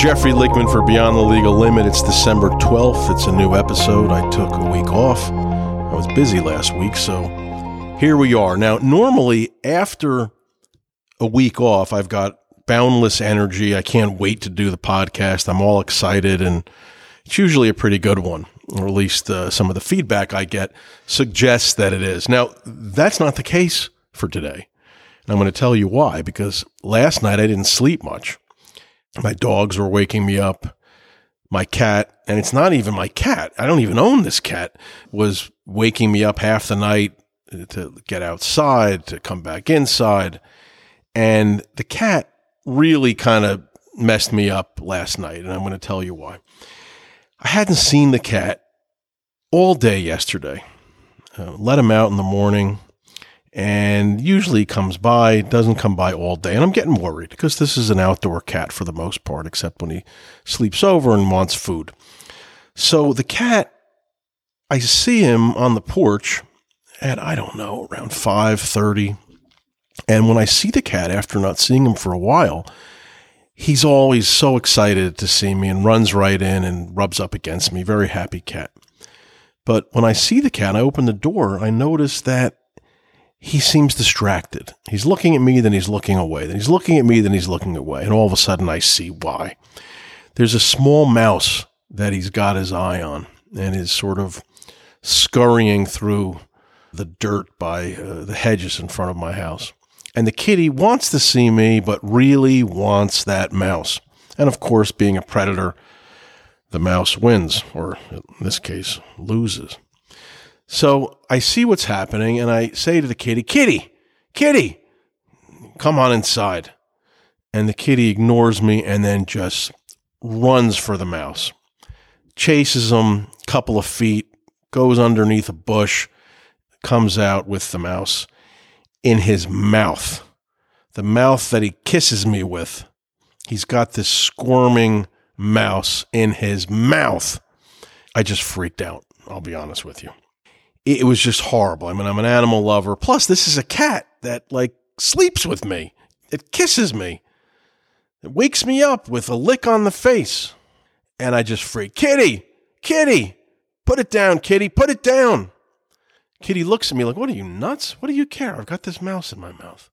Jeffrey Lichtman for Beyond the Legal Limit. It's December 12th. It's a new episode. I took a week off. I was busy last week, so here we are. Now, normally after a week off, I've got boundless energy. I can't wait to do the podcast. I'm all excited, and it's usually a pretty good one, or at least uh, some of the feedback I get suggests that it is. Now, that's not the case for today. And I'm going to tell you why, because last night I didn't sleep much. My dogs were waking me up. My cat, and it's not even my cat. I don't even own this cat, was waking me up half the night to get outside, to come back inside. And the cat really kind of messed me up last night. And I'm going to tell you why. I hadn't seen the cat all day yesterday. Uh, let him out in the morning and usually comes by, doesn't come by all day. And I'm getting worried because this is an outdoor cat for the most part, except when he sleeps over and wants food. So the cat, I see him on the porch at, I don't know, around 5.30. And when I see the cat after not seeing him for a while, he's always so excited to see me and runs right in and rubs up against me. Very happy cat. But when I see the cat, I open the door, I notice that he seems distracted. He's looking at me, then he's looking away. Then he's looking at me, then he's looking away. And all of a sudden, I see why. There's a small mouse that he's got his eye on and is sort of scurrying through the dirt by uh, the hedges in front of my house. And the kitty wants to see me, but really wants that mouse. And of course, being a predator, the mouse wins, or in this case, loses. So I see what's happening and I say to the kitty, Kitty, Kitty, come on inside. And the kitty ignores me and then just runs for the mouse, chases him a couple of feet, goes underneath a bush, comes out with the mouse in his mouth. The mouth that he kisses me with. He's got this squirming mouse in his mouth. I just freaked out, I'll be honest with you it was just horrible. I mean, I'm an animal lover. Plus, this is a cat that like sleeps with me. It kisses me. It wakes me up with a lick on the face. And I just freak. Kitty, kitty, put it down, kitty, put it down. Kitty looks at me like, What are you nuts? What do you care? I've got this mouse in my mouth.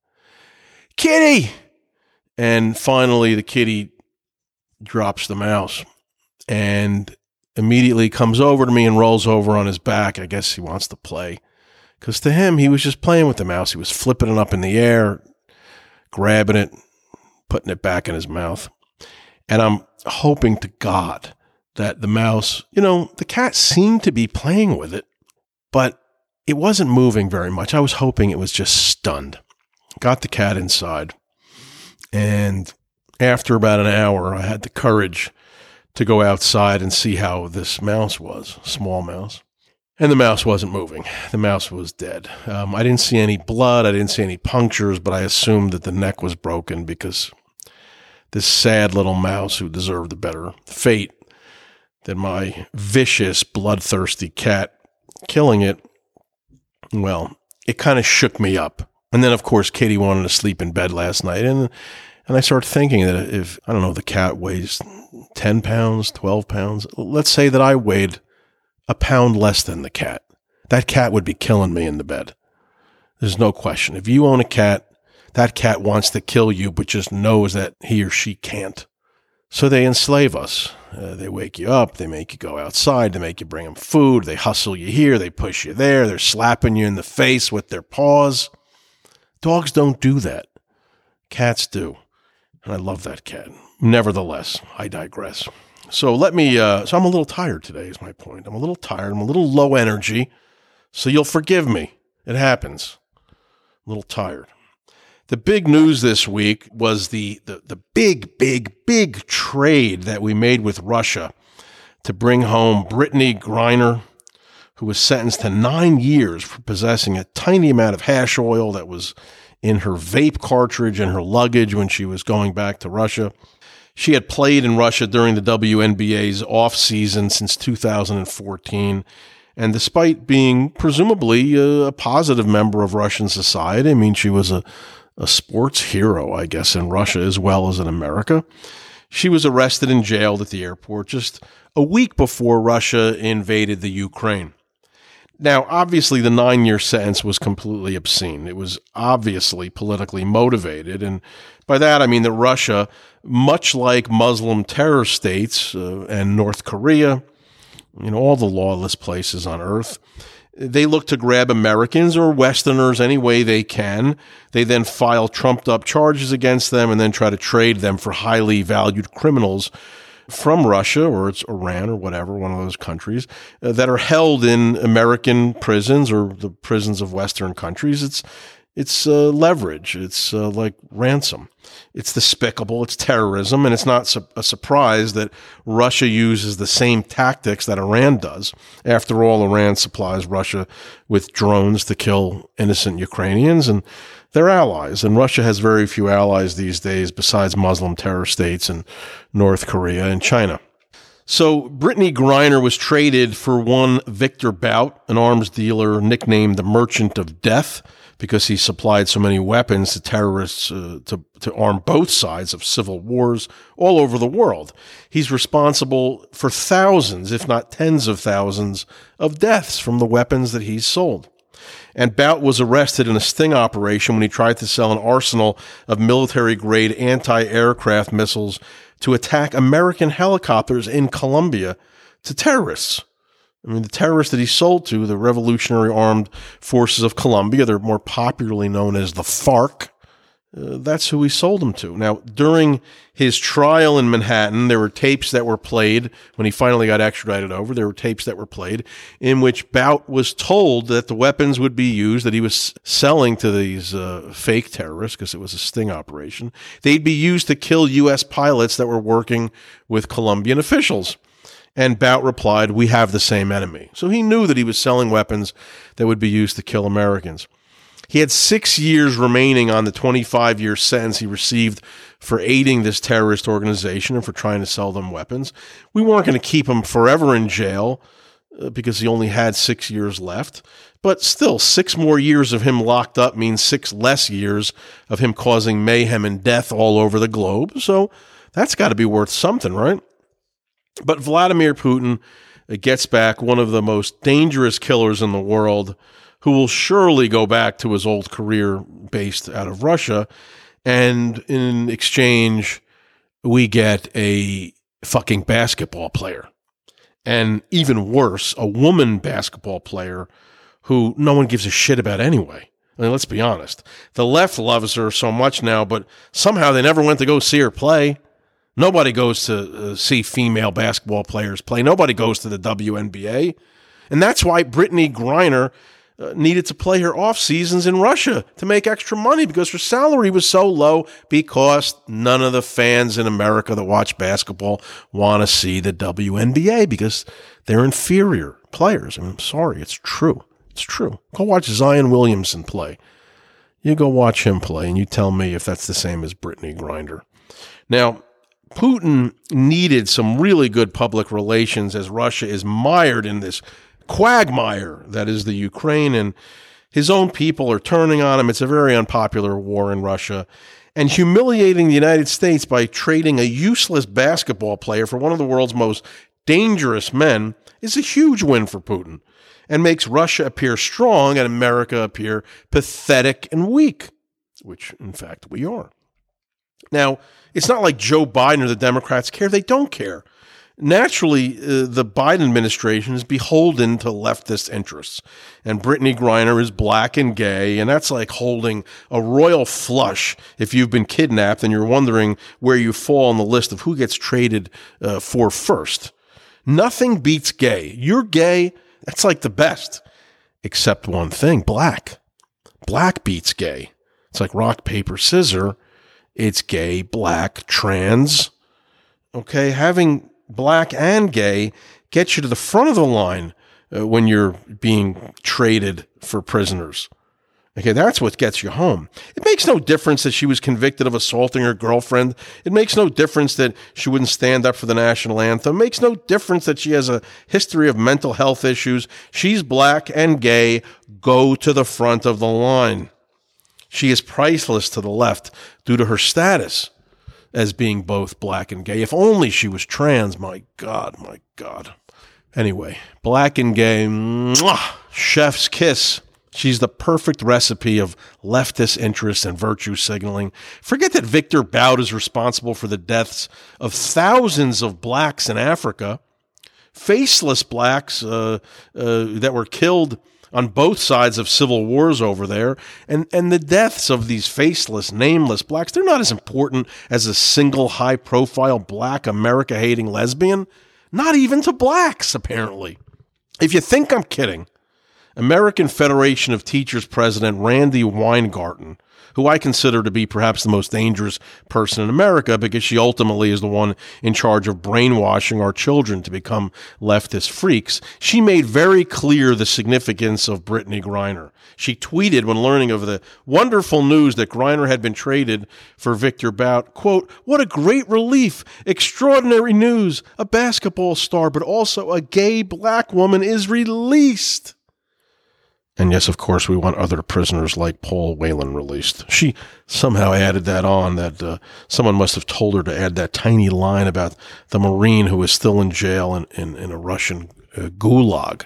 Kitty! And finally, the kitty drops the mouse. And immediately comes over to me and rolls over on his back. I guess he wants to play. Because to him, he was just playing with the mouse. He was flipping it up in the air, grabbing it, putting it back in his mouth. And I'm hoping to God that the mouse, you know, the cat seemed to be playing with it, but it wasn't moving very much. I was hoping it was just stunned. Got the cat inside. And after about an hour, I had the courage to go outside and see how this mouse was, small mouse. And the mouse wasn't moving. The mouse was dead. Um, I didn't see any blood. I didn't see any punctures, but I assumed that the neck was broken because this sad little mouse who deserved a better fate than my vicious, bloodthirsty cat killing it, well, it kind of shook me up. And then, of course, Katie wanted to sleep in bed last night. And and I started thinking that if, I don't know, the cat weighs 10 pounds, 12 pounds, let's say that I weighed a pound less than the cat. That cat would be killing me in the bed. There's no question. If you own a cat, that cat wants to kill you, but just knows that he or she can't. So they enslave us. Uh, they wake you up. They make you go outside. They make you bring them food. They hustle you here. They push you there. They're slapping you in the face with their paws. Dogs don't do that. Cats do. And I love that cat. Nevertheless, I digress. So let me, uh, so I'm a little tired today, is my point. I'm a little tired. I'm a little low energy. So you'll forgive me. It happens. A little tired. The big news this week was the, the, the big, big, big trade that we made with Russia to bring home Brittney Griner, who was sentenced to nine years for possessing a tiny amount of hash oil that was in her vape cartridge and her luggage when she was going back to Russia. She had played in Russia during the WNBA's off season since 2014. And despite being presumably a, positive member of Russian society, I mean, she was a, a sports hero, I guess, in Russia as well as in America. She was arrested and jailed at the airport just a week before Russia invaded the Ukraine. Now, obviously, the nine year sentence was completely obscene. It was obviously politically motivated. And by that, I mean that Russia, much like Muslim terror states uh, and North Korea, you know, all the lawless places on earth, they look to grab Americans or Westerners any way they can. They then file trumped up charges against them and then try to trade them for highly valued criminals from Russia or it's Iran or whatever, one of those countries uh, that are held in American prisons or the prisons of Western countries. It's it's uh, leverage. It's uh, like ransom. It's despicable. It's terrorism. And it's not su- a surprise that Russia uses the same tactics that Iran does. After all, Iran supplies Russia with drones to kill innocent Ukrainians. And they're allies. And Russia has very few allies these days besides Muslim terror states and North Korea and China. So Brittney Griner was traded for one Viktor Bout, an arms dealer nicknamed the Merchant of Death, because he supplied so many weapons to terrorists uh, to, to arm both sides of civil wars all over the world. He's responsible for thousands, if not tens of thousands, of deaths from the weapons that he's sold and Bout was arrested in a sting operation when he tried to sell an arsenal of military grade anti aircraft missiles to attack American helicopters in Colombia to terrorists. I mean, the terrorists that he sold to, the Revolutionary Armed Forces of Colombia, they're more popularly known as the FARC. Uh, that's who he sold them to. Now, during his trial in Manhattan, there were tapes that were played when he finally got extradited over. There were tapes that were played in which Bout was told that the weapons would be used that he was selling to these uh, fake terrorists because it was a sting operation. They'd be used to kill U.S. pilots that were working with Colombian officials. And Bout replied, We have the same enemy. So he knew that he was selling weapons that would be used to kill Americans. He had six years remaining on the 25 year sentence he received for aiding this terrorist organization and for trying to sell them weapons. We weren't going to keep him forever in jail uh, because he only had six years left. But still, six more years of him locked up means six less years of him causing mayhem and death all over the globe. So that's got to be worth something, right? But Vladimir Putin uh, gets back one of the most dangerous killers in the world who will surely go back to his old career based out of Russia. And in exchange, we get a fucking basketball player. And even worse, a woman basketball player who no one gives a shit about anyway. I mean, let's be honest. The left loves her so much now, but somehow they never went to go see her play. Nobody goes to uh, see female basketball players play. Nobody goes to the WNBA. And that's why Brittney Griner Uh, needed to play her off seasons in Russia to make extra money because her salary was so low because none of the fans in America that watch basketball want to see the WNBA because they're inferior players. I I'm sorry, it's true. It's true. Go watch Zion Williamson play. You go watch him play and you tell me if that's the same as Brittney Griner. Now, Putin needed some really good public relations as Russia is mired in this quagmire that is the Ukraine, and his own people are turning on him. It's a very unpopular war in Russia. And humiliating the United States by trading a useless basketball player for one of the world's most dangerous men is a huge win for Putin and makes Russia appear strong and America appear pathetic and weak, which in fact we are. Now, it's not like Joe Biden or the Democrats care. They don't care naturally, uh, the Biden administration is beholden to leftist interests. And Brittney Griner is black and gay, and that's like holding a royal flush if you've been kidnapped and you're wondering where you fall on the list of who gets traded uh, for first. Nothing beats gay. You're gay, that's like the best, except one thing black. Black beats gay. It's like rock, paper, scissor. It's gay, black, trans. Okay, having black and gay, gets you to the front of the line uh, when you're being traded for prisoners. Okay, that's what gets you home. It makes no difference that she was convicted of assaulting her girlfriend. It makes no difference that she wouldn't stand up for the national anthem. It makes no difference that she has a history of mental health issues. She's black and gay. Go to the front of the line. She is priceless to the left due to her status. As being both black and gay. If only she was trans. My God, my God. Anyway, black and gay, mwah, chef's kiss. She's the perfect recipe of leftist interest and virtue signaling. Forget that Viktor Bout is responsible for the deaths of thousands of blacks in Africa, faceless blacks uh, uh, that were killed on both sides of civil wars over there. And, and the deaths of these faceless, nameless blacks, they're not as important as a single high profile black America hating lesbian. Not even to blacks, apparently. If you think I'm kidding, American Federation of Teachers President Randi Weingarten, who I consider to be perhaps the most dangerous person in America because she ultimately is the one in charge of brainwashing our children to become leftist freaks, she made very clear the significance of Brittney Griner. She tweeted when learning of the wonderful news that Griner had been traded for Viktor Bout, quote, what a great relief, extraordinary news. A basketball star, but also a gay black woman is released. And yes, of course, we want other prisoners like Paul Whelan released. She somehow added that on, that uh, someone must have told her to add that tiny line about the Marine who is still in jail in, in, in a Russian uh, gulag.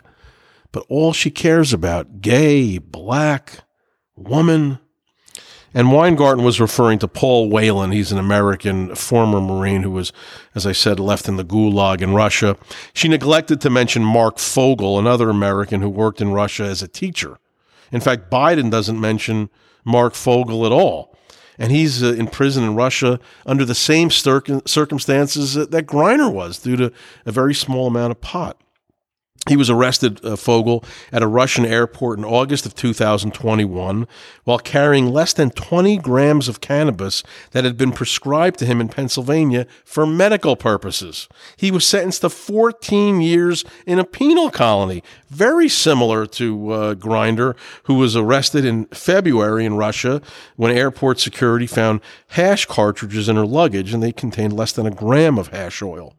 But all she cares about, gay, black, woman, and Weingarten was referring to Paul Whelan. He's an American former Marine who was, as I said, left in the gulag in Russia. She neglected to mention Marc Fogel, another American who worked in Russia as a teacher. In fact, Biden doesn't mention Marc Fogel at all. And he's uh, in prison in Russia under the same circumstances that Griner was due to a very small amount of pot. He was arrested, uh, Fogel, at a Russian airport in August of 2021 while carrying less than 20 grams of cannabis that had been prescribed to him in Pennsylvania for medical purposes. He was sentenced to 14 years in a penal colony, very similar to uh, Griner, who was arrested in February in Russia when airport security found hash cartridges in her luggage and they contained less than a gram of hash oil.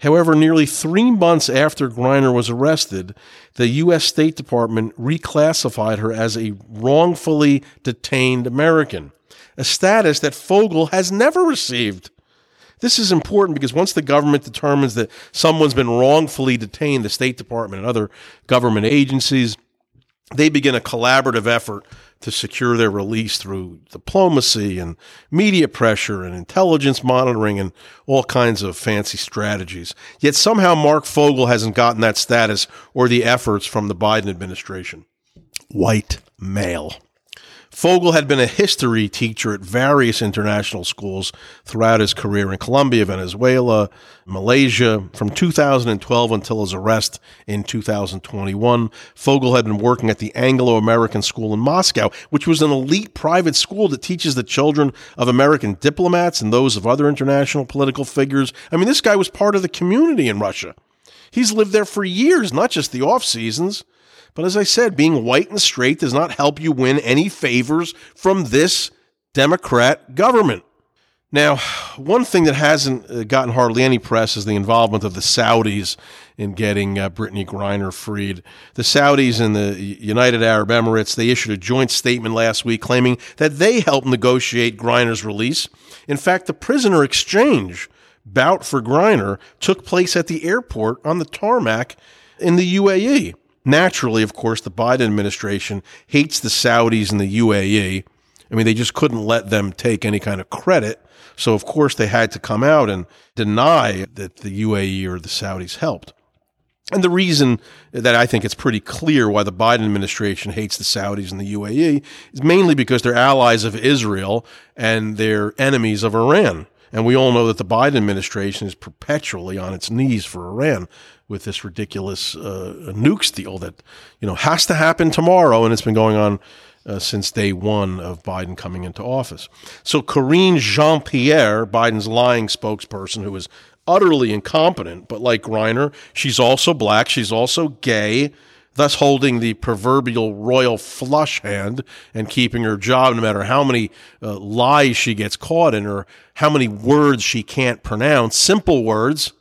However, nearly three months after Griner was arrested, the U.S. State Department reclassified her as a wrongfully detained American, a status that Fogel has never received. This is important because once the government determines that someone's been wrongfully detained, the State Department and other government agencies, they begin a collaborative effort to secure their release through diplomacy and media pressure and intelligence monitoring and all kinds of fancy strategies. Yet somehow Marc Fogel hasn't gotten that status or the efforts from the Biden administration. White male. Fogel had been a history teacher at various international schools throughout his career in Colombia, Venezuela, Malaysia. From 2012 until his arrest in 2021, Fogel had been working at the Anglo American School in Moscow, which was an elite private school that teaches the children of American diplomats and those of other international political figures. I mean, this guy was part of the community in Russia. He's lived there for years, not just the off seasons. But as I said, being white and straight does not help you win any favors from this Democrat government. Now, one thing that hasn't uh, gotten hardly any press is the involvement of the Saudis in getting uh, Brittney Griner freed. The Saudis and the United Arab Emirates, they issued a joint statement last week claiming that they helped negotiate Griner's release. In fact, the prisoner exchange bout for Griner took place at the airport on the tarmac in the UAE. Naturally, of course, the Biden administration hates the Saudis and the UAE. I mean, they just couldn't let them take any kind of credit. So, of course, they had to come out and deny that the UAE or the Saudis helped. And the reason that I think it's pretty clear why the Biden administration hates the Saudis and the UAE is mainly because they're allies of Israel and they're enemies of Iran. And we all know that the Biden administration is perpetually on its knees for Iran with this ridiculous uh, nukes deal that you know has to happen tomorrow, and it's been going on uh, since day one of Biden coming into office. So Karine Jean Pierre, Biden's lying spokesperson, who is utterly incompetent, but like Griner, she's also black, she's also gay. Thus, holding the proverbial royal flush hand and keeping her job no matter how many uh, lies she gets caught in or how many words she can't pronounce, simple words,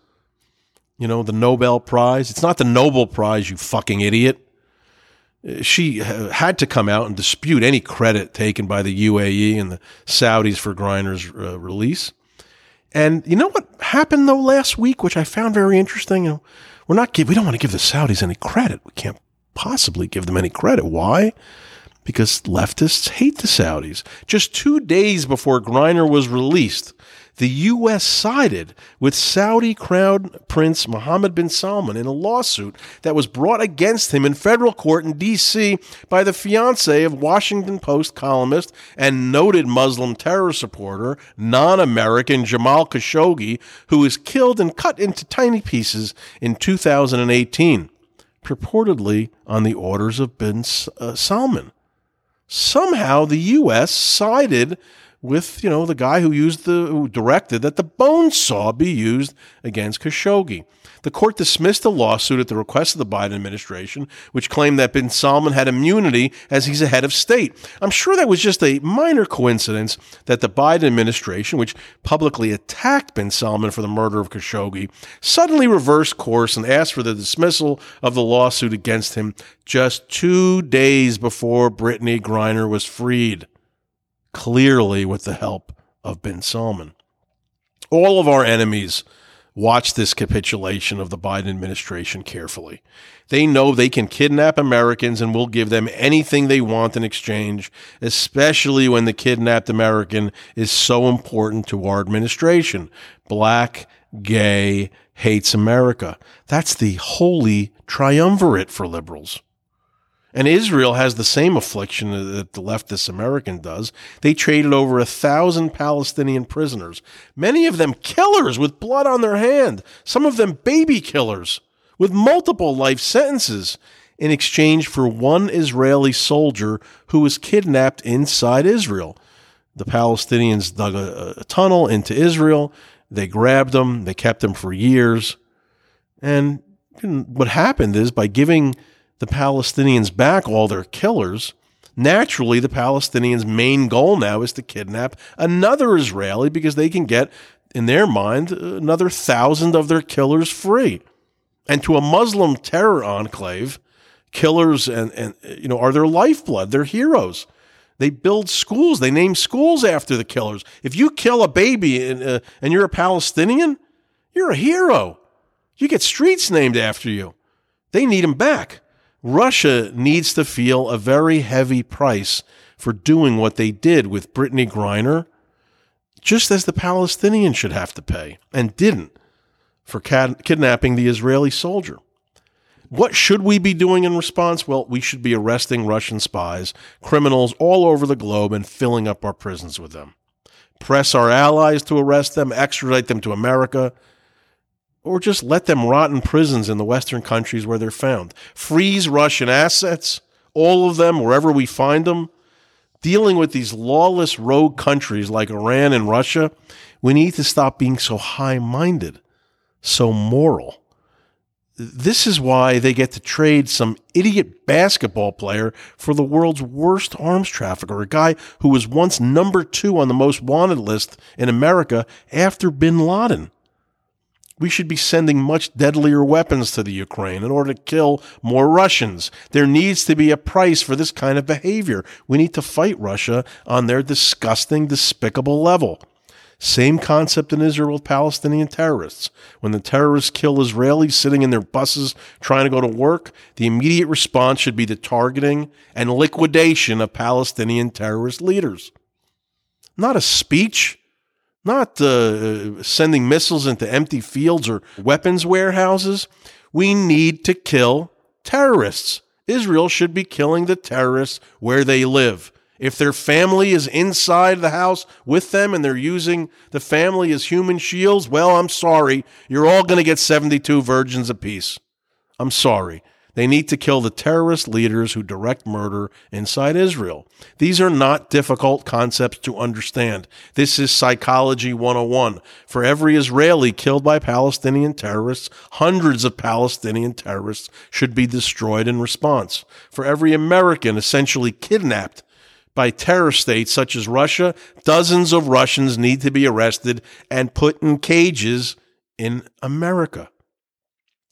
you know, the Nobel Prize. It's not the Nobel Prize, you fucking idiot. She had to come out and dispute any credit taken by the UAE and the Saudis for Griner's uh, release. And you know what happened though last week, which I found very interesting. You know, we're not give, we don't want to give the Saudis any credit. We can't possibly give them any credit. Why? Because leftists hate the Saudis. Just two days before Griner was released, the U.S. sided with Saudi Crown Prince Mohammed bin Salman in a lawsuit that was brought against him in federal court in D.C. by the fiance of Washington Post columnist and noted Muslim terror supporter, non American Jamal Khashoggi, who was killed and cut into tiny pieces in 2018, purportedly on the orders of bin uh, Salman. Somehow the U.S. sided with you know the guy who used the who directed that the bone saw be used against Khashoggi. The court dismissed the lawsuit at the request of the Biden administration, which claimed that bin Salman had immunity as he's a head of state. I'm sure that was just a minor coincidence that the Biden administration, which publicly attacked bin Salman for the murder of Khashoggi, suddenly reversed course and asked for the dismissal of the lawsuit against him just two days before Brittney Griner was freed clearly with the help of bin Salman. All of our enemies watch this capitulation of the Biden administration carefully. They know they can kidnap Americans and will give them anything they want in exchange, especially when the kidnapped American is so important to our administration. Black, gay, hates America. That's the holy triumvirate for liberals. And Israel has the same affliction that the leftist American does. They traded over a thousand Palestinian prisoners, many of them killers with blood on their hand, some of them baby killers with multiple life sentences, in exchange for one Israeli soldier who was kidnapped inside Israel. The Palestinians dug a, a tunnel into Israel. They grabbed him. They kept him for years. And what happened is by giving the Palestinians back all their killers, naturally the Palestinians' main goal now is to kidnap another Israeli because they can get, in their mind, another thousand of their killers free. And to a Muslim terror enclave, killers and, and you know are their lifeblood, they're heroes. They build schools. They name schools after the killers. If you kill a baby and, uh, and you're a Palestinian, you're a hero. You get streets named after you. They need them back. Russia needs to feel a very heavy price for doing what they did with Brittney Griner, just as the Palestinians should have to pay and didn't for kidnapping the Israeli soldier. What should we be doing in response? Well, we should be arresting Russian spies, criminals all over the globe, and filling up our prisons with them. Press our allies to arrest them, extradite them to America, or just let them rot in prisons in the Western countries where they're found. Freeze Russian assets, all of them, wherever we find them. Dealing with these lawless rogue countries like Iran and Russia, we need to stop being so high minded, so moral. This is why they get to trade some idiot basketball player for the world's worst arms trafficker, a guy who was once number two on the most wanted list in America after bin Laden we should be sending much deadlier weapons to the Ukraine in order to kill more Russians. There needs to be a price for this kind of behavior. We need to fight Russia on their disgusting, despicable level. Same concept in Israel with Palestinian terrorists. When the terrorists kill Israelis sitting in their buses trying to go to work, the immediate response should be the targeting and liquidation of Palestinian terrorist leaders. Not a speech, not uh, sending missiles into empty fields or weapons warehouses. We need to kill terrorists. Israel should be killing the terrorists where they live. If their family is inside the house with them and they're using the family as human shields, well, I'm sorry. You're all going to get 72 virgins apiece. I'm sorry. They need to kill the terrorist leaders who direct murder inside Israel. These are not difficult concepts to understand. This is psychology 101. For every Israeli killed by Palestinian terrorists, hundreds of Palestinian terrorists should be destroyed in response. For every American essentially kidnapped by terror states such as Russia, dozens of Russians need to be arrested and put in cages in America.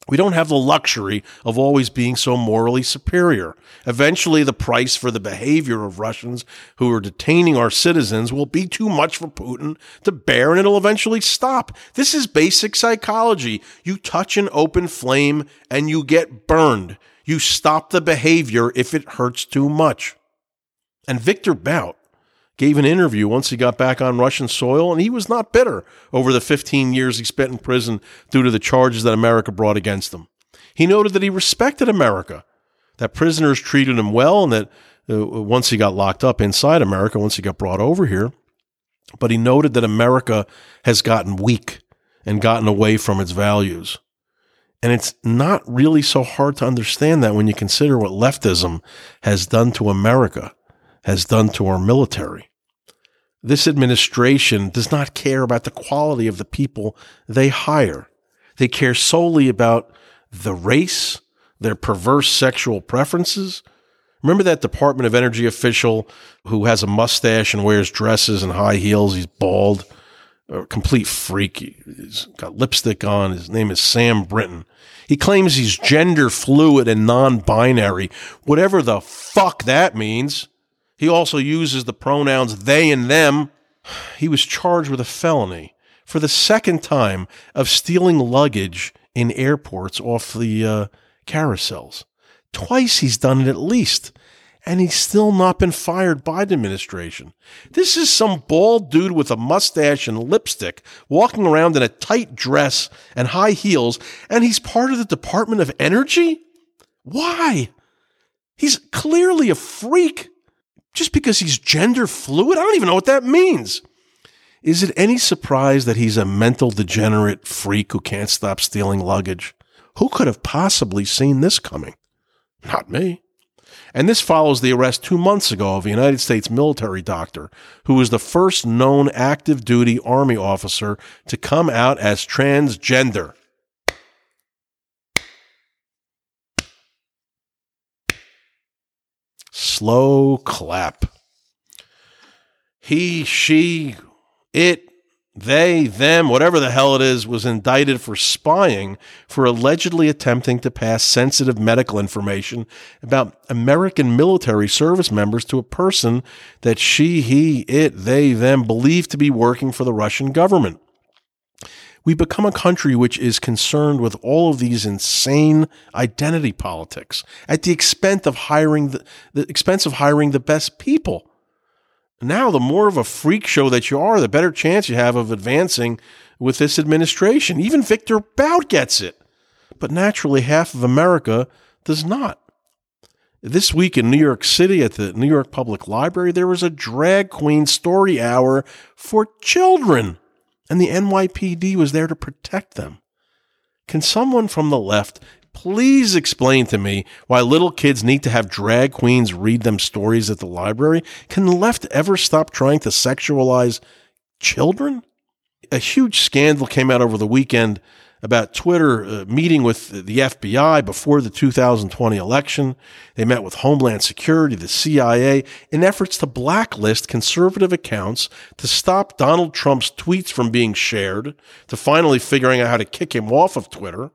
We don't have the luxury of always being so morally superior. Eventually, the price for the behavior of Russians who are detaining our citizens will be too much for Putin to bear and it'll eventually stop. This is basic psychology. You touch an open flame and you get burned. You stop the behavior if it hurts too much. And Viktor Bout gave an interview once he got back on Russian soil, and he was not bitter over the 15 years he spent in prison due to the charges that America brought against him. He noted that he respected America, that prisoners treated him well, and that uh, once he got locked up inside America, once he got brought over here, but he noted that America has gotten weak and gotten away from its values. And it's not really so hard to understand that when you consider what leftism has done to America, has done to our military. This administration does not care about the quality of the people they hire. They care solely about the race, their perverse sexual preferences. Remember that Department of Energy official who has a mustache and wears dresses and high heels? He's bald, a complete freak. He's got lipstick on. His name is Sam Brinton. He claims he's gender fluid and non binary, whatever the fuck that means. He also uses the pronouns they and them. He was charged with a felony for the second time of stealing luggage in airports off the uh, carousels. Twice he's done it at least, and he's still not been fired by the administration. This is some bald dude with a mustache and lipstick walking around in a tight dress and high heels, and he's part of the Department of Energy? Why? He's clearly a freak just because he's gender fluid? I don't even know what that means. Is it any surprise that he's a mental degenerate freak who can't stop stealing luggage? Who could have possibly seen this coming? Not me. And this follows the arrest two months ago of a United States military doctor who was the first known active duty Army officer to come out as transgender. Slow clap. He, she, it, they, them, whatever the hell it is, was indicted for spying for allegedly attempting to pass sensitive medical information about American military service members to a person that she, he, it, they, them believed to be working for the Russian government we become a country which is concerned with all of these insane identity politics at the expense of hiring the, the expense of hiring the best people. Now, the more of a freak show that you are, the better chance you have of advancing with this administration. Even Viktor Bout gets it. But naturally, half of America does not. This week in New York City at the New York Public Library, there was a drag queen story hour for children and the NYPD was there to protect them. Can someone from the left please explain to me why little kids need to have drag queens read them stories at the library? Can the left ever stop trying to sexualize children? A huge scandal came out over the weekend about Twitter uh, meeting with the FBI before the 2020 election. They met with Homeland Security, the CIA, in efforts to blacklist conservative accounts, to stop Donald Trump's tweets from being shared, to finally figuring out how to kick him off of Twitter.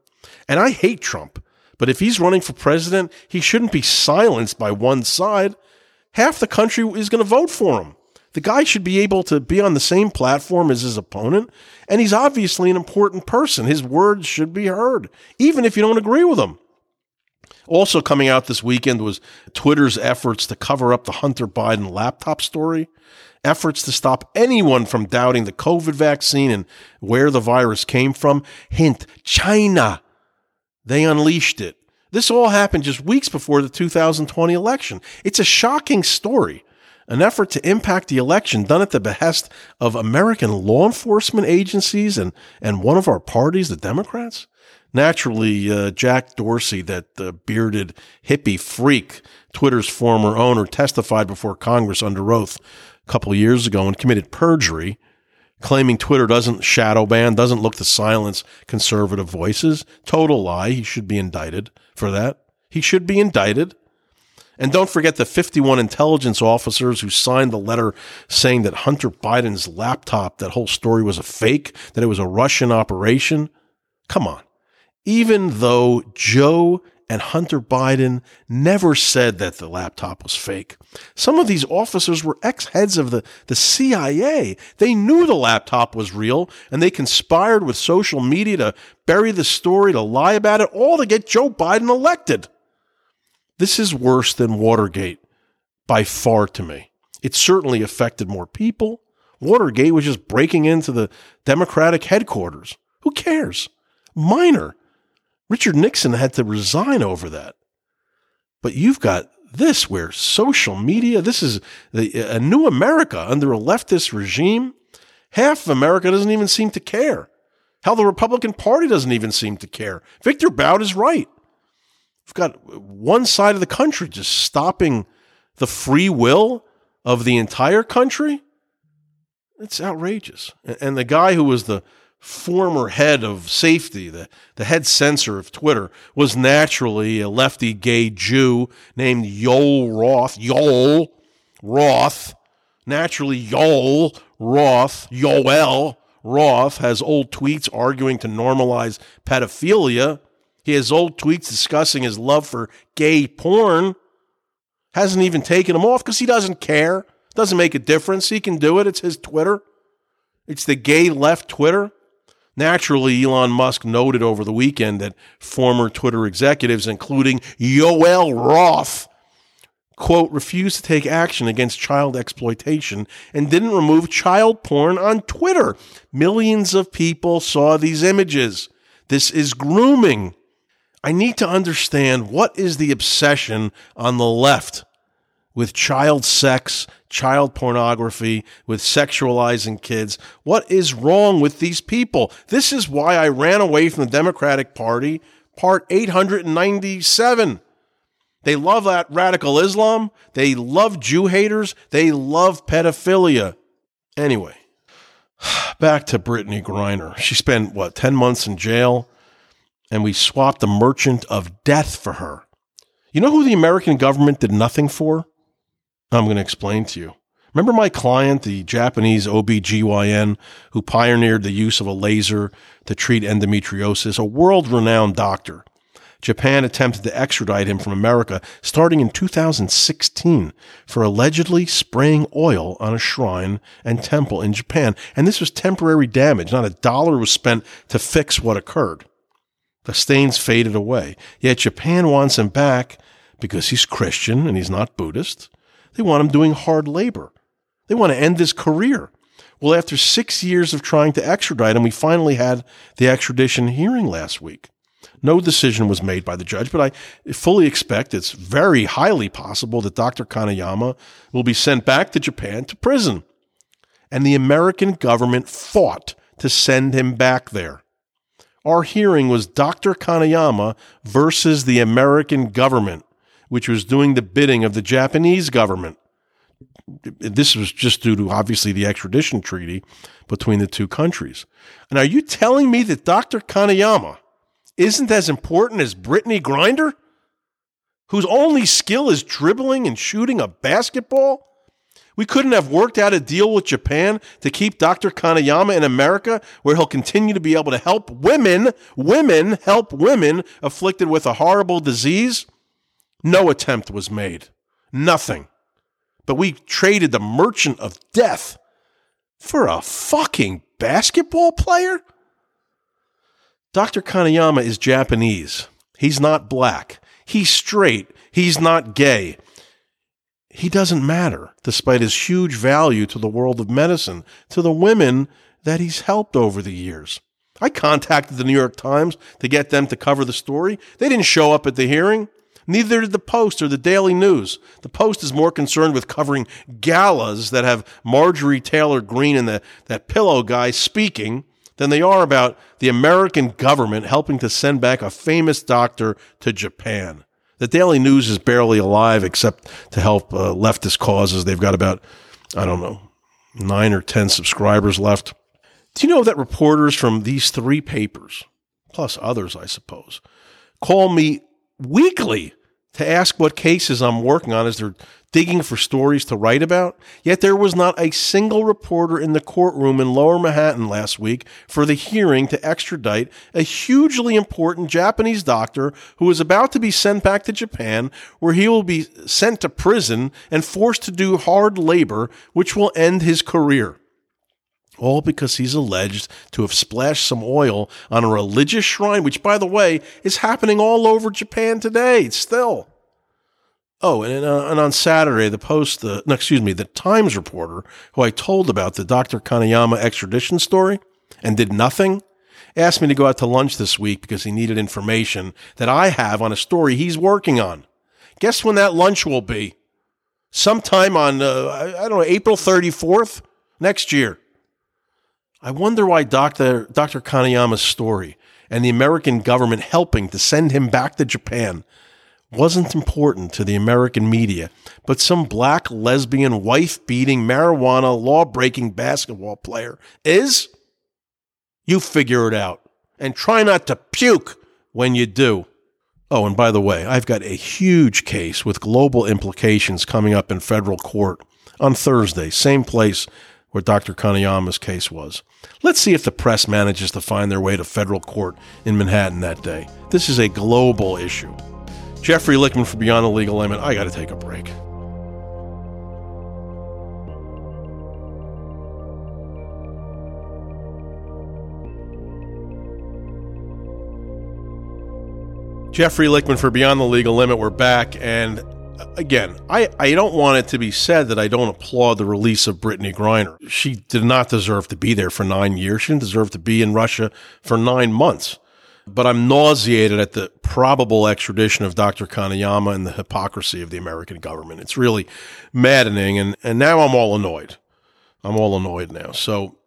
And I hate Trump, but if he's running for president, he shouldn't be silenced by one side. Half the country is going to vote for him. The guy should be able to be on the same platform as his opponent, and he's obviously an important person. His words should be heard, even if you don't agree with him. Also, coming out this weekend was Twitter's efforts to cover up the Hunter Biden laptop story, efforts to stop anyone from doubting the COVID vaccine and where the virus came from. Hint China. They unleashed it. This all happened just weeks before the 2020 election. It's a shocking story an effort to impact the election done at the behest of American law enforcement agencies and, and one of our parties, the Democrats? Naturally, uh, Jack Dorsey, that uh, bearded hippie freak, Twitter's former owner, testified before Congress under oath a couple years ago and committed perjury, claiming Twitter doesn't shadow ban, doesn't look to silence conservative voices. Total lie. He should be indicted for that. He should be indicted. And don't forget the 51 intelligence officers who signed the letter saying that Hunter Biden's laptop, that whole story was a fake, that it was a Russian operation. Come on. even though Joe and Hunter Biden never said that the laptop was fake. Some of these officers were ex heads of the, the CIA. They knew the laptop was real and they conspired with social media to bury the story, to lie about it, all to get Joe Biden elected. This is worse than Watergate by far to me. It certainly affected more people. Watergate was just breaking into the Democratic headquarters. Who cares? Minor. Richard Nixon had to resign over that. But you've got this where social media, this is a new America under a leftist regime. Half of America doesn't even seem to care. Hell, the Republican Party doesn't even seem to care. Viktor Bout is right. We've got one side of the country just stopping the free will of the entire country. It's outrageous. And the guy who was the former head of safety, the, the head censor of Twitter, was naturally a lefty gay Jew named Yoel Roth. Yoel Roth. Naturally, Yoel Roth, Yoel Roth has old tweets arguing to normalize pedophilia. He has old tweets discussing his love for gay porn. Hasn't even taken them off because he doesn't care. Doesn't make a difference. He can do it. It's his Twitter. It's the gay left Twitter. Naturally, Elon Musk noted over the weekend that former Twitter executives, including Yoel Roth, quote, refused to take action against child exploitation and didn't remove child porn on Twitter. Millions of people saw these images. This is grooming. I need to understand what is the obsession on the left with child sex, child pornography, with sexualizing kids. What is wrong with these people? This is why I ran away from the Democratic Party, part 897. They love that radical Islam. They love Jew haters. They love pedophilia. Anyway, back to Brittney Griner. She spent, what, 10 months in jail? And we swapped the merchant of death for her. You know who the American government did nothing for? I'm going to explain to you. Remember my client, the Japanese OBGYN who pioneered the use of a laser to treat endometriosis, a world renowned doctor. Japan attempted to extradite him from America starting in 2016 for allegedly spraying oil on a shrine and temple in Japan. And this was temporary damage. Not a dollar was spent to fix what occurred. The stains faded away. Yet Japan wants him back because he's Christian and he's not Buddhist. They want him doing hard labor. They want to end his career. Well, after six years of trying to extradite him, we finally had the extradition hearing last week. No decision was made by the judge, but I fully expect it's very highly possible that Dr. Kanayama will be sent back to Japan to prison. And the American government fought to send him back there. Our hearing was Dr. Kanayama versus the American government which was doing the bidding of the Japanese government. This was just due to obviously the extradition treaty between the two countries. And are you telling me that Dr. Kanayama isn't as important as Brittney Griner, whose only skill is dribbling and shooting a basketball? We couldn't have worked out a deal with Japan to keep Dr. Kanayama in America where he'll continue to be able to help women, women help women afflicted with a horrible disease no attempt was made. Nothing. But we traded the merchant of death for a fucking basketball player? Dr. Kanayama is Japanese. He's not black. He's straight. He's not gay. He doesn't matter, despite his huge value to the world of medicine, to the women that he's helped over the years. I contacted the New York Times to get them to cover the story. They didn't show up at the hearing. Neither did the Post or the Daily News. The Post is more concerned with covering galas that have Marjorie Taylor Greene and the, that pillow guy speaking than they are about the American government helping to send back a famous doctor to Japan. The Daily News is barely alive except to help uh, leftist causes. They've got about, I don't know, nine or 10 subscribers left. Do you know that reporters from these three papers, plus others, I suppose, call me weekly to ask what cases I'm working on as they're digging for stories to write about. Yet there was not a single reporter in the courtroom in Lower Manhattan last week for the hearing to extradite a hugely important Japanese doctor who is about to be sent back to Japan, where he will be sent to prison and forced to do hard labor, which will end his career. All because he's alleged to have splashed some oil on a religious shrine, which, by the way, is happening all over Japan today, still. Oh, and, uh, and on Saturday, the Post, the, no, excuse me, the Times reporter who I told about the Dr. Kanayama extradition story and did nothing, asked me to go out to lunch this week because he needed information that I have on a story he's working on. Guess when that lunch will be? Sometime on, uh, I don't know, April 34th next year. I wonder why Dr. Dr. Kanayama's story and the American government helping to send him back to Japan wasn't important to the American media, but some black, lesbian, wife beating, marijuana, law breaking basketball player is? You figure it out and try not to puke when you do. Oh, and by the way, I've got a huge case with global implications coming up in federal court on Thursday, same place where Dr. Kanayama's case was. Let's see if the press manages to find their way to federal court in Manhattan that day. This is a global issue. Jeffrey Lichtman for Beyond the Legal Limit. I got to take a break. Jeffrey Lichtman for Beyond the Legal Limit. We're back. And again, I, I don't want it to be said that I don't applaud the release of Brittney Griner. She did not deserve to be there for nine years. She didn't deserve to be in Russia for nine months. But I'm nauseated at the probable extradition of Dr. Kanayama and the hypocrisy of the American government. It's really maddening. And, and now I'm all annoyed. I'm all annoyed now. So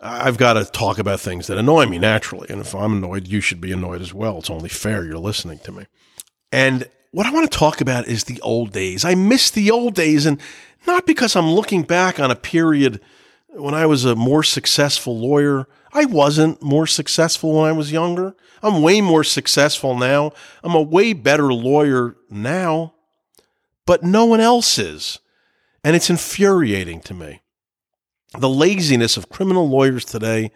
I've got to talk about things that annoy me naturally. And if I'm annoyed, you should be annoyed as well. It's only fair you're listening to me. And what I want to talk about is the old days. I miss the old days, and not because I'm looking back on a period when I was a more successful lawyer. I wasn't more successful when I was younger. I'm way more successful now. I'm a way better lawyer now, but no one else is. And it's infuriating to me. The laziness of criminal lawyers today,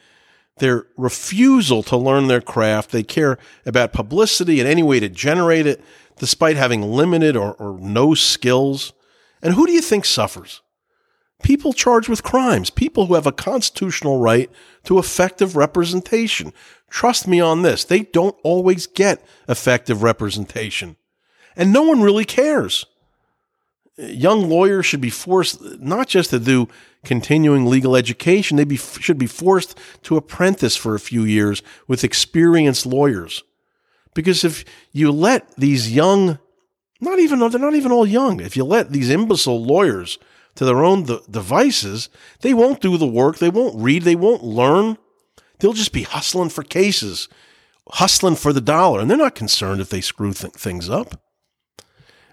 their refusal to learn their craft, they care about publicity and any way to generate it despite having limited or, or no skills. And who do you think suffers? People charged with crimes, people who have a constitutional right to effective representation. Trust me on this, they don't always get effective representation. And no one really cares. Young lawyers should be forced not just to do continuing legal education, they be, should be forced to apprentice for a few years with experienced lawyers. Because if you let these young, not even, they're not even all young, if you let these imbecile lawyers to their own de- devices, they won't do the work, they won't read, they won't learn. They'll just be hustling for cases, hustling for the dollar, and they're not concerned if they screw th- things up.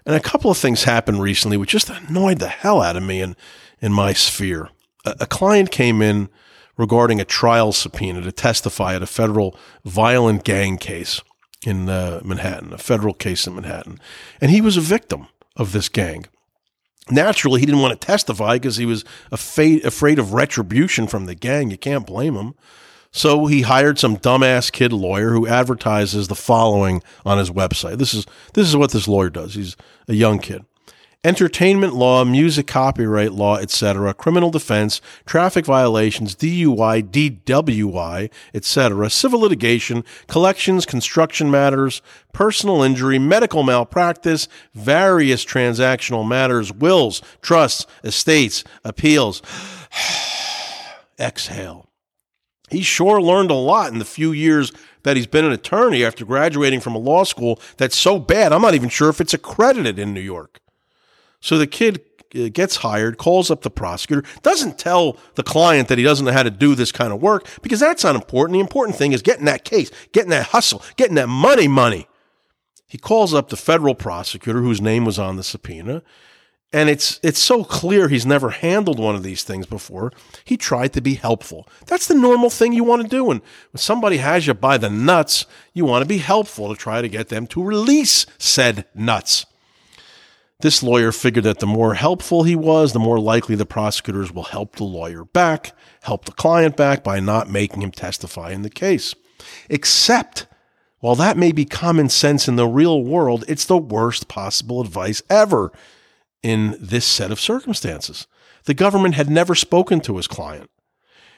And a couple of things happened recently which just annoyed the hell out of me in, in my sphere. A, a client came in regarding a trial subpoena to testify at a federal violent gang case in uh, Manhattan, a federal case in Manhattan. And he was a victim of this gang. Naturally, he didn't want to testify because he was afraid, afraid of retribution from the gang. You can't blame him. So he hired some dumbass kid lawyer who advertises the following on his website. This is this is what this lawyer does. He's a young kid entertainment law, music copyright law, etc., criminal defense, traffic violations, DUI, DWI, etc., civil litigation, collections, construction matters, personal injury, medical malpractice, various transactional matters, wills, trusts, estates, appeals. Exhale. He sure learned a lot in the few years that he's been an attorney after graduating from a law school that's so bad, I'm not even sure if it's accredited in New York. So the kid uh, gets hired, calls up the prosecutor, doesn't tell the client that he doesn't know how to do this kind of work because that's not important. The important thing is getting that case, getting that hustle, getting that money, money. He calls up the federal prosecutor whose name was on the subpoena and it's it's so clear he's never handled one of these things before. He tried to be helpful. That's the normal thing you want to do. And when somebody has you by the nuts, you want to be helpful to try to get them to release said nuts. This lawyer figured that the more helpful he was, the more likely the prosecutors will help the lawyer back, help the client back by not making him testify in the case. Except, while that may be common sense in the real world, it's the worst possible advice ever in this set of circumstances. The government had never spoken to his client.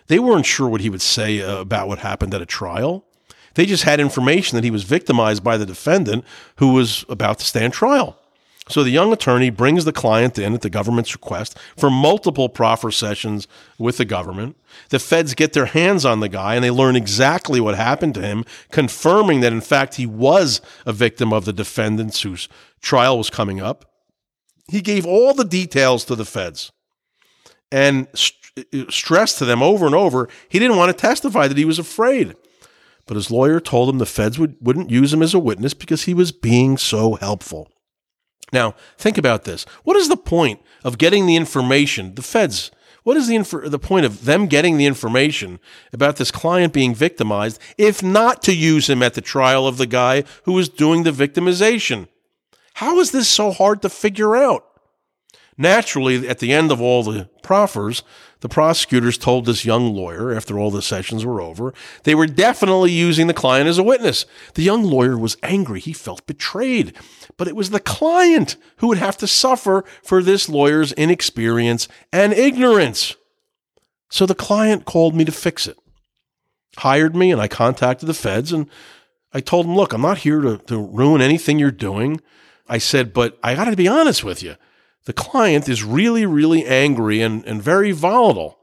They weren't sure what he would say uh, about what happened at a trial. They just had information that he was victimized by the defendant who was about to stand trial. So the young attorney brings the client in at the government's request for multiple proffer sessions with the government. The feds get their hands on the guy and they learn exactly what happened to him, confirming that in fact he was a victim of the defendants whose trial was coming up. He gave all the details to the feds and st- uh, stressed to them over and over he didn't want to testify, that he was afraid. But his lawyer told him the feds would, wouldn't use him as a witness because he was being so helpful. Now, think about this. What is the point of getting the information? The feds, what is the, inf- the point of them getting the information about this client being victimized if not to use him at the trial of the guy who was doing the victimization? How is this so hard to figure out? Naturally, at the end of all the proffers, the prosecutors told this young lawyer, after all the sessions were over, they were definitely using the client as a witness. The young lawyer was angry. He felt betrayed. But it was the client who would have to suffer for this lawyer's inexperience and ignorance. So the client called me to fix it, hired me, and I contacted the feds and I told them, look, I'm not here to, to ruin anything you're doing. I said, but I got to be honest with you. The client is really, really angry and, and very volatile.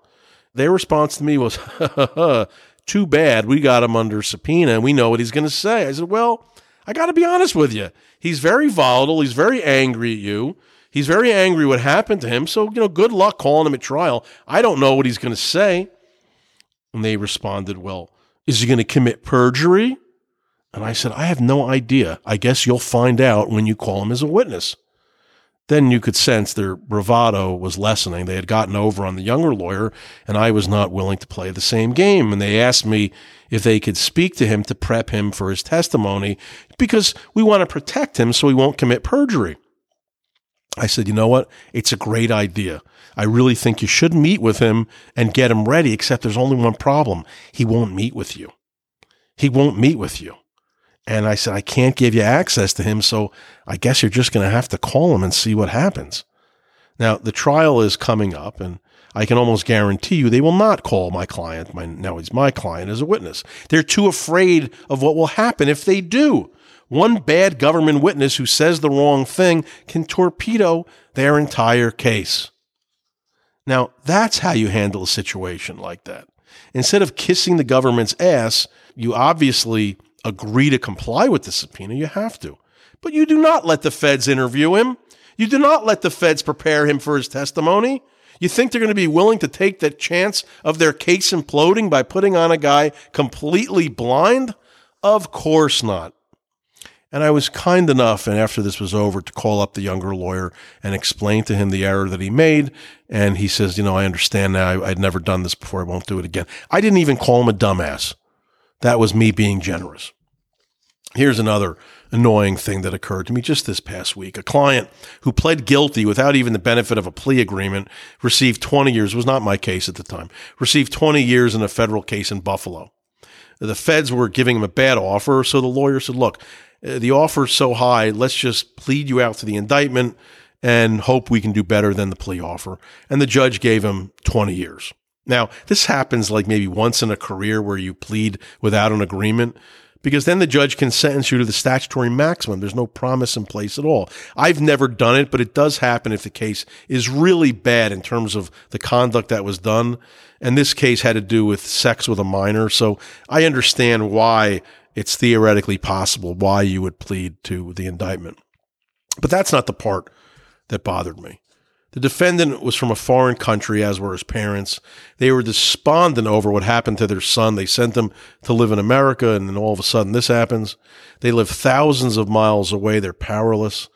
Their response to me was, too bad. We got him under subpoena and we know what he's going to say. I said, well, I got to be honest with you. He's very volatile. He's very angry at you. He's very angry what happened to him. So, you know, good luck calling him at trial. I don't know what he's going to say. And they responded, well, is he going to commit perjury? And I said, I have no idea. I guess you'll find out when you call him as a witness. Then you could sense their bravado was lessening. They had gotten over on the younger lawyer, and I was not willing to play the same game. And they asked me if they could speak to him to prep him for his testimony because we want to protect him so he won't commit perjury. I said, you know what? It's a great idea. I really think you should meet with him and get him ready, except there's only one problem. He won't meet with you. He won't meet with you. And I said, I can't give you access to him. So I guess you're just going to have to call him and see what happens. Now, the trial is coming up, and I can almost guarantee you they will not call my client, my, now he's my client, as a witness. They're too afraid of what will happen if they do. One bad government witness who says the wrong thing can torpedo their entire case. Now, that's how you handle a situation like that. Instead of kissing the government's ass, you obviously agree to comply with the subpoena, you have to. But you do not let the feds interview him. You do not let the feds prepare him for his testimony. You think they're going to be willing to take the chance of their case imploding by putting on a guy completely blind? Of course not. And I was kind enough, and after this was over, to call up the younger lawyer and explain to him the error that he made. And he says, You know, I understand now. I, would never done this before. I won't do it again. I didn't even call him a dumbass. That was me being generous. Here's another annoying thing that occurred to me just this past week. A client who pled guilty without even the benefit of a plea agreement received 20 years, was not my case at the time, received 20 years in a federal case in Buffalo. The feds were giving him a bad offer, so the lawyer said, Look, uh, the offer's so high, let's just plead you out to the indictment and hope we can do better than the plea offer. And the judge gave him 20 years. Now, this happens like maybe once in a career where you plead without an agreement because then the judge can sentence you to the statutory maximum. There's no promise in place at all. I've never done it, but it does happen if the case is really bad in terms of the conduct that was done. And this case had to do with sex with a minor. So I understand why it's theoretically possible why you would plead to the indictment. But that's not the part that bothered me. The defendant was from a foreign country, as were his parents. They were despondent over what happened to their son. They sent him to live in America, and then all of a sudden this happens. They live thousands of miles away. They're powerless.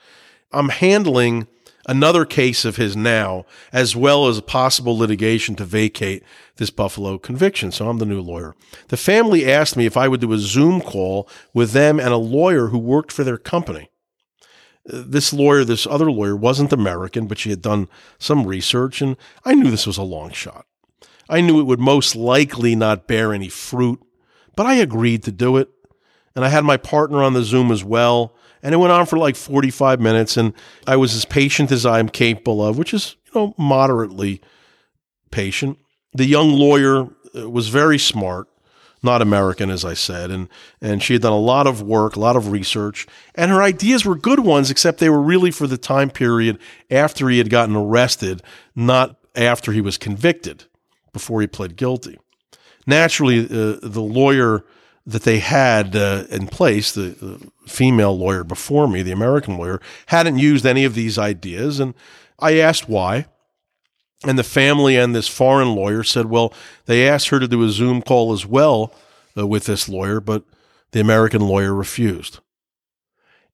I'm handling another case of his now, as well as a possible litigation to vacate this Buffalo conviction. So I'm the new lawyer. The family asked me if I would do a Zoom call with them and a lawyer who worked for their company. This lawyer, this other lawyer, wasn't American, but she had done some research, and I knew this was a long shot. I knew it would most likely not bear any fruit, but I agreed to do it. And I had my partner on the Zoom as well. And it went on for like 45 minutes. And I was as patient as I'm capable of, which is, you know, moderately patient. The young lawyer uh, was very smart, not American, as I said. And, and she had done a lot of work, a lot of research. And her ideas were good ones, except they were really for the time period after he had gotten arrested, not after he was convicted before he pled guilty. Naturally, uh, the lawyer that they had uh, in place, the, the, female lawyer before me, the American lawyer, hadn't used any of these ideas. And I asked why. And the family and this foreign lawyer said, well, they asked her to do a Zoom call as well uh, with this lawyer, but the American lawyer refused.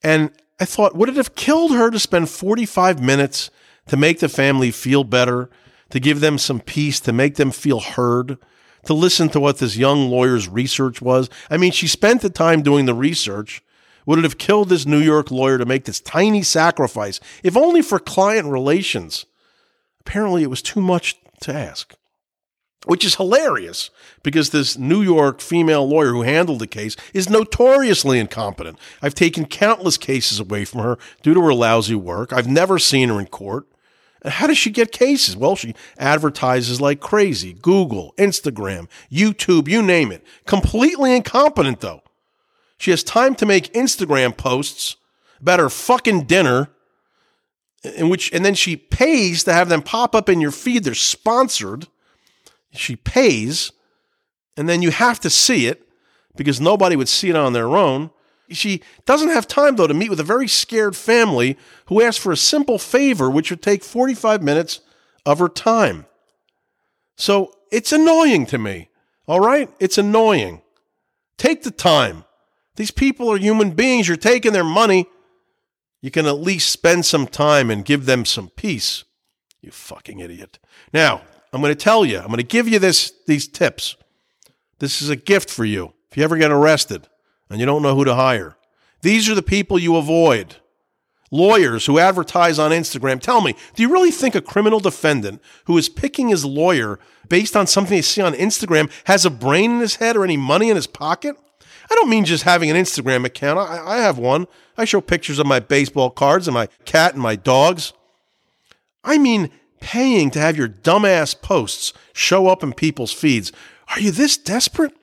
And I thought, would it have killed her to spend 45 minutes to make the family feel better to give them some peace, to make them feel heard, to listen to what this young lawyer's research was. I mean, she spent the time doing the research. Would it have killed this New York lawyer to make this tiny sacrifice, if only for client relations? Apparently, it was too much to ask. Which is hilarious because this New York female lawyer who handled the case is notoriously incompetent. I've taken countless cases away from her due to her lousy work. I've never seen her in court. And how does she get cases? Well, she advertises like crazy Google, Instagram, YouTube, you name it. Completely incompetent, though. She has time to make Instagram posts about her fucking dinner, in which, and then she pays to have them pop up in your feed. They're sponsored. She pays, and then you have to see it because nobody would see it on their own. She doesn't have time, though, to meet with a very scared family who asked for a simple favor, which would take 45 minutes of her time. So it's annoying to me. All right? It's annoying. Take the time. These people are human beings. You're taking their money. You can at least spend some time and give them some peace. You fucking idiot. Now, I'm going to tell you, I'm going to give you this, these tips. This is a gift for you if you ever get arrested and you don't know who to hire. These are the people you avoid. Lawyers who advertise on Instagram. Tell me, do you really think a criminal defendant who is picking his lawyer based on something they see on Instagram has a brain in his head or any money in his pocket? I don't mean just having an Instagram account. I, I have one. I show pictures of my baseball cards and my cat and my dogs. I mean paying to have your dumbass posts show up in people's feeds. Are you this desperate?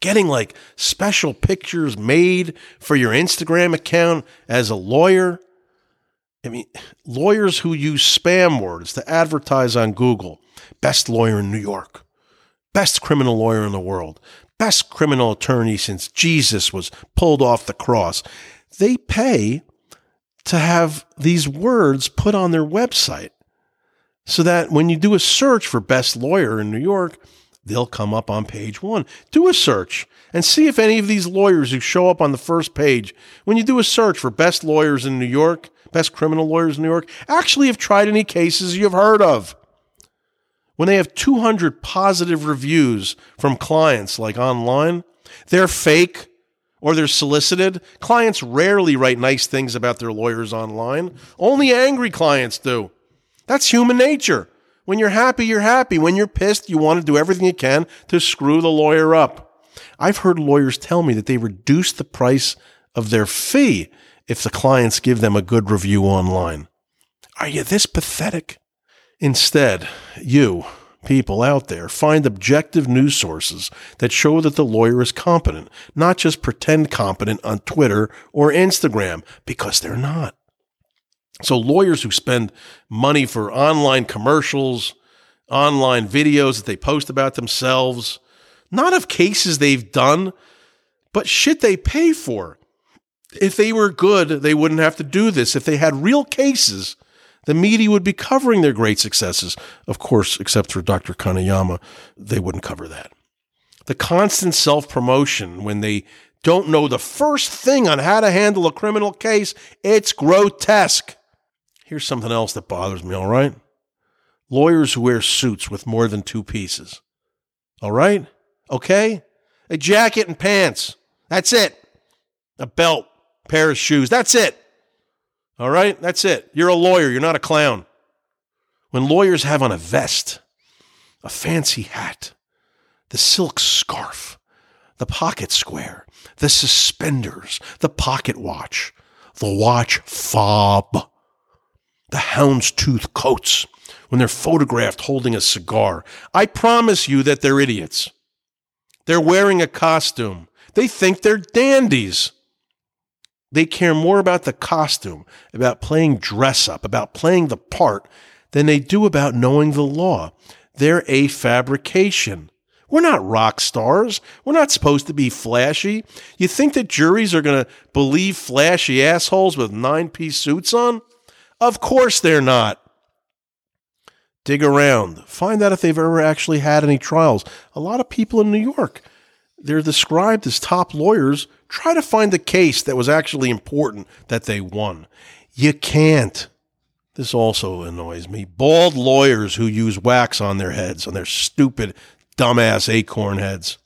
getting like special pictures made for your Instagram account as a lawyer. I mean, lawyers who use spam words to advertise on Google best lawyer in New York, best criminal lawyer in the world, best criminal attorney since Jesus was pulled off the cross. They pay to have these words put on their website so that when you do a search for best lawyer in New York, they'll come up on page one. Do a search and see if any of these lawyers who show up on the first page, when you do a search for best lawyers in New York, best criminal lawyers in New York, actually have tried any cases you've heard of. When they have 200 positive reviews from clients, like online, they're fake or they're solicited. Clients rarely write nice things about their lawyers online. Only angry clients do. That's human nature. When you're happy, you're happy. When you're pissed, you want to do everything you can to screw the lawyer up. I've heard lawyers tell me that they reduce the price of their fee if the clients give them a good review online. Are you this pathetic? Instead, you, people out there, find objective news sources that show that the lawyer is competent, not just pretend competent on Twitter or Instagram, because they're not. So, lawyers who spend money for online commercials, online videos that they post about themselves, not of cases they've done, but shit they pay for. If they were good, they wouldn't have to do this. If they had real cases, the media would be covering their great successes. Of course, except for Dr. Kanayama, they wouldn't cover that. The constant self promotion when they don't know the first thing on how to handle a criminal case, it's grotesque. Here's something else that bothers me, all right? Lawyers who wear suits with more than two pieces. All right? Okay? A jacket and pants. That's it. A belt, pair of shoes. That's it. All right? That's it. You're a lawyer. You're not a clown. When lawyers have on a vest, a fancy hat, the silk scarf, the pocket square, the suspenders, the pocket watch, the watch fob, the houndstooth coats when they're photographed holding a cigar. I promise you that they're idiots. They're wearing a costume. They think they're dandies. They care more about the costume, about playing dress up, about playing the part, than they do about knowing the law. They're a fabrication. We're not rock stars. We're not supposed to be flashy. You think that juries are going to believe flashy assholes with nine piece suits on? Of course they're not. Dig around. Find out if they've ever actually had any trials. A lot of people in New York, they're described as top lawyers. Try to find a case that was actually important that they won. You can't. This also annoys me. Bald lawyers who use wax on their heads, on their stupid dumbass acorn heads.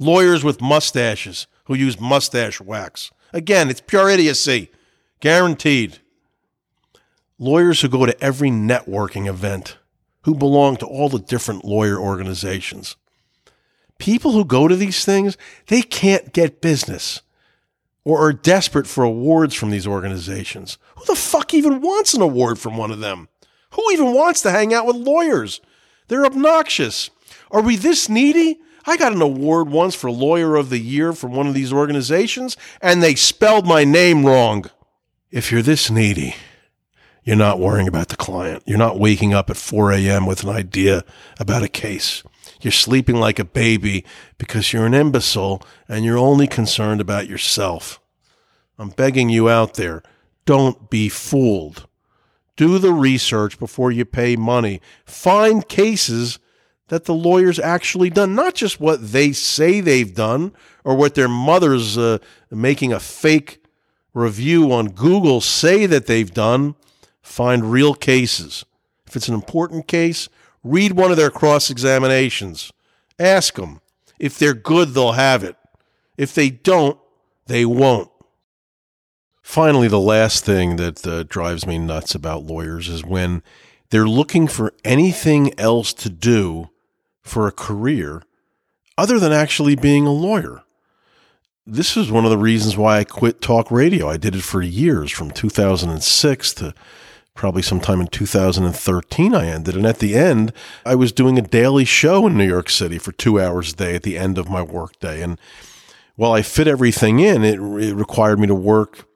Lawyers with mustaches who use mustache wax. Again, it's pure idiocy. Guaranteed. Lawyers who go to every networking event, who belong to all the different lawyer organizations. People who go to these things, they can't get business or are desperate for awards from these organizations. Who the fuck even wants an award from one of them? Who even wants to hang out with lawyers? They're obnoxious. Are we this needy? I got an award once for Lawyer of the Year from one of these organizations, and they spelled my name wrong. If you're this needy, you're not worrying about the client. You're not waking up at 4 a.m. with an idea about a case. You're sleeping like a baby because you're an imbecile and you're only concerned about yourself. I'm begging you out there don't be fooled. Do the research before you pay money. Find cases that the lawyer's actually done, not just what they say they've done or what their mothers uh, making a fake review on Google say that they've done. Find real cases. If it's an important case, read one of their cross examinations. Ask them. If they're good, they'll have it. If they don't, they won't. Finally, the last thing that uh, drives me nuts about lawyers is when they're looking for anything else to do for a career other than actually being a lawyer. This is one of the reasons why I quit talk radio. I did it for years from 2006 to probably sometime in 2013 I ended. And at the end, I was doing a daily show in New York City for two hours a day at the end of my workday. And while I fit everything in, it, it required me to work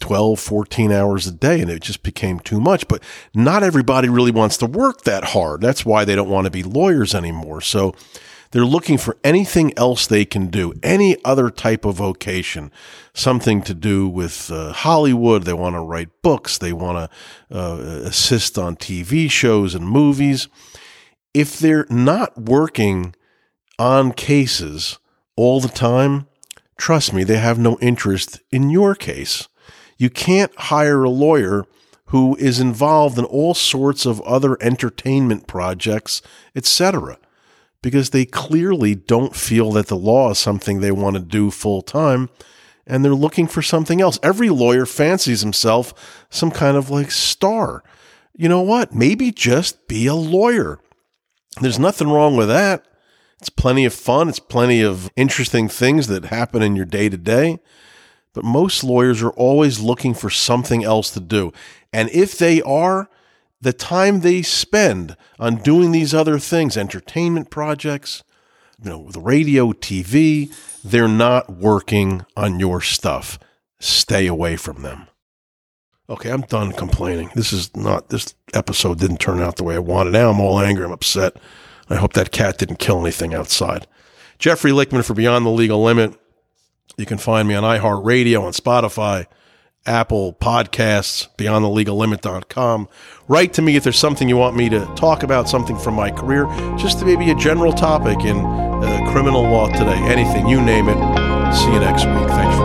12, 14 hours a day, and it just became too much. But not everybody really wants to work that hard. That's why they don't want to be lawyers anymore. So they're looking for anything else they can do, any other type of vocation, something to do with uh, Hollywood. They want to write books, they want to uh, assist on TV shows and movies. If they're not working on cases all the time, trust me, they have no interest in your case. You can't hire a lawyer who is involved in all sorts of other entertainment projects, etc., because they clearly don't feel that the law is something they want to do full time and they're looking for something else. Every lawyer fancies himself some kind of like star. You know what? Maybe just be a lawyer. There's nothing wrong with that. It's plenty of fun. It's plenty of interesting things that happen in your day to day. But most lawyers are always looking for something else to do. And if they are, the time they spend on doing these other things, entertainment projects, you know, the radio, TV, they're not working on your stuff. Stay away from them. Okay, I'm done complaining. This is not, this episode didn't turn out the way I wanted. Now I'm all angry. I'm upset. I hope that cat didn't kill anything outside. Jeffrey Lichtman for Beyond the Legal Limit. You can find me on iHeartRadio, on Spotify, Apple Podcasts, beyondthelegallimit.com. Write to me if there's something you want me to talk about, something from my career, just maybe a general topic in uh, criminal law today, anything, you name it. See you next week. Thanks for